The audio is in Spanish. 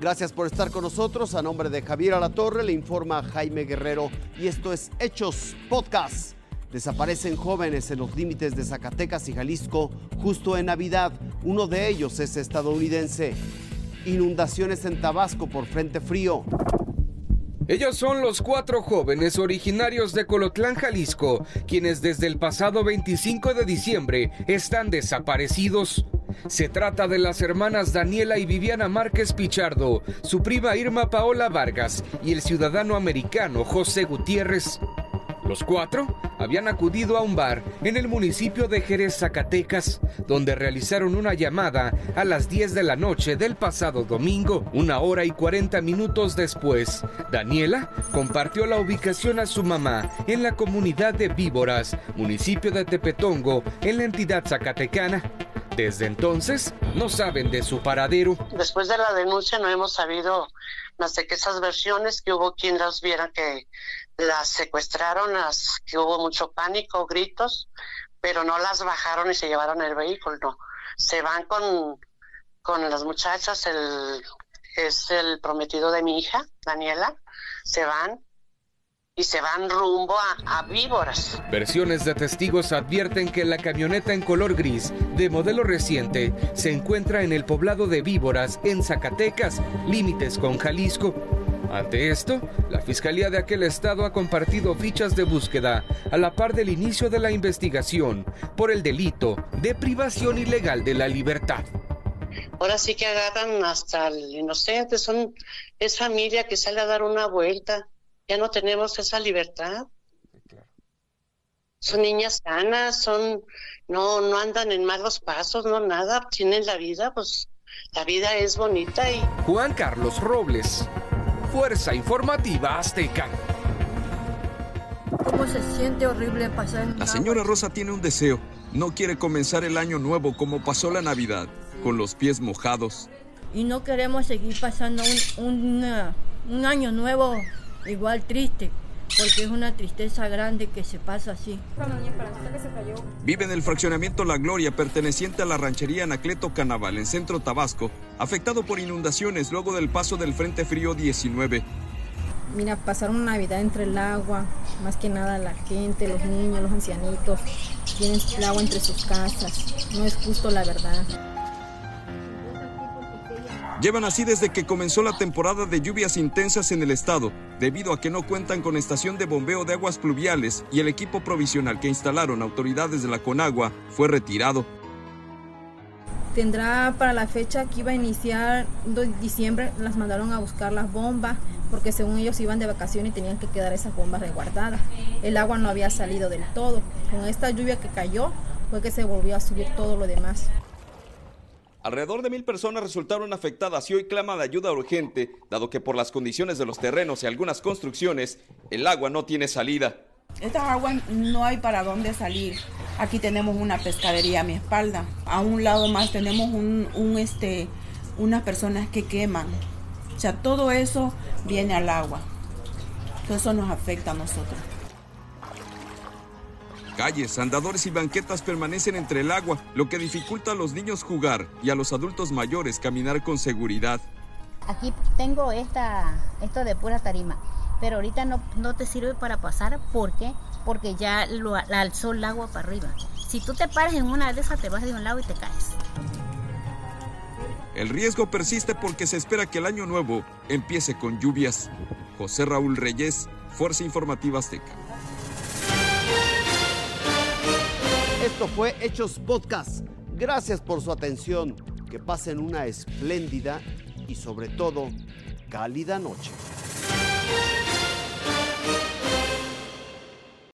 Gracias por estar con nosotros. A nombre de Javier Alatorre le informa Jaime Guerrero y esto es Hechos Podcast. Desaparecen jóvenes en los límites de Zacatecas y Jalisco justo en Navidad. Uno de ellos es estadounidense. Inundaciones en Tabasco por frente frío. Ellos son los cuatro jóvenes originarios de Colotlán, Jalisco, quienes desde el pasado 25 de diciembre están desaparecidos. Se trata de las hermanas Daniela y Viviana Márquez Pichardo, su prima Irma Paola Vargas y el ciudadano americano José Gutiérrez. Los cuatro habían acudido a un bar en el municipio de Jerez, Zacatecas, donde realizaron una llamada a las 10 de la noche del pasado domingo. Una hora y 40 minutos después, Daniela compartió la ubicación a su mamá en la comunidad de Víboras, municipio de Tepetongo, en la entidad zacatecana. Desde entonces, no saben de su paradero. Después de la denuncia no hemos sabido más de que esas versiones, que hubo quien las viera que las secuestraron, que hubo mucho pánico, gritos, pero no las bajaron y se llevaron el vehículo, no. Se van con, con las muchachas, el, es el prometido de mi hija, Daniela, se van y se van rumbo a, víboras. Versiones de testigos advierten que la camioneta en color gris, de modelo reciente, se encuentra en el poblado de Víboras, en Zacatecas, límites con Jalisco. Ante esto, la Fiscalía de aquel estado ha compartido fichas de búsqueda a la par del inicio de la investigación por el delito de privación ilegal de la libertad. Ahora sí que agarran hasta el inocente, son, es familia que sale a dar una vuelta ya no tenemos esa libertad. Son niñas sanas, son, no, no andan en malos pasos, no nada, tienen la vida, pues la vida es bonita y. Juan Carlos Robles, Fuerza Informativa Azteca. ¿Cómo se siente horrible pasar La señora Rosa tiene un deseo. No quiere comenzar el año nuevo como pasó la Navidad, con los pies mojados. Y no queremos seguir pasando un, un año nuevo igual triste, porque es una tristeza grande que se pasa así. Vive en el fraccionamiento La Gloria, perteneciente a la ranchería Anacleto Canaval, en centro Tabasco, afectado por inundaciones luego del paso del Frente Frío 19. Mira, pasar una Navidad entre el agua, más que nada la gente, los niños, los ancianitos, tienen el agua entre sus casas. No es justo la verdad. Llevan así desde que comenzó la temporada de lluvias intensas en el estado, debido a que no cuentan con estación de bombeo de aguas pluviales y el equipo provisional que instalaron autoridades de la Conagua fue retirado. Tendrá para la fecha que iba a iniciar diciembre, las mandaron a buscar las bombas porque según ellos iban de vacaciones y tenían que quedar esas bombas resguardadas. El agua no había salido del todo. Con esta lluvia que cayó fue que se volvió a subir todo lo demás. Alrededor de mil personas resultaron afectadas y hoy clama ayuda urgente, dado que por las condiciones de los terrenos y algunas construcciones, el agua no tiene salida. Esta agua no hay para dónde salir. Aquí tenemos una pescadería a mi espalda. A un lado más tenemos un, este, unas personas que queman. O sea, todo eso viene al agua. Todo eso nos afecta a nosotros. Calles, andadores y banquetas permanecen entre el agua, lo que dificulta a los niños jugar y a los adultos mayores caminar con seguridad. Aquí tengo esta, esto de pura tarima, pero ahorita no, no te sirve para pasar. ¿Por qué? Porque ya lo alzó el agua para arriba. Si tú te paras en una de esas, te vas de un lado y te caes. El riesgo persiste porque se espera que el año nuevo empiece con lluvias. José Raúl Reyes, Fuerza Informativa Azteca. Esto fue Hechos Podcast. Gracias por su atención. Que pasen una espléndida y sobre todo cálida noche.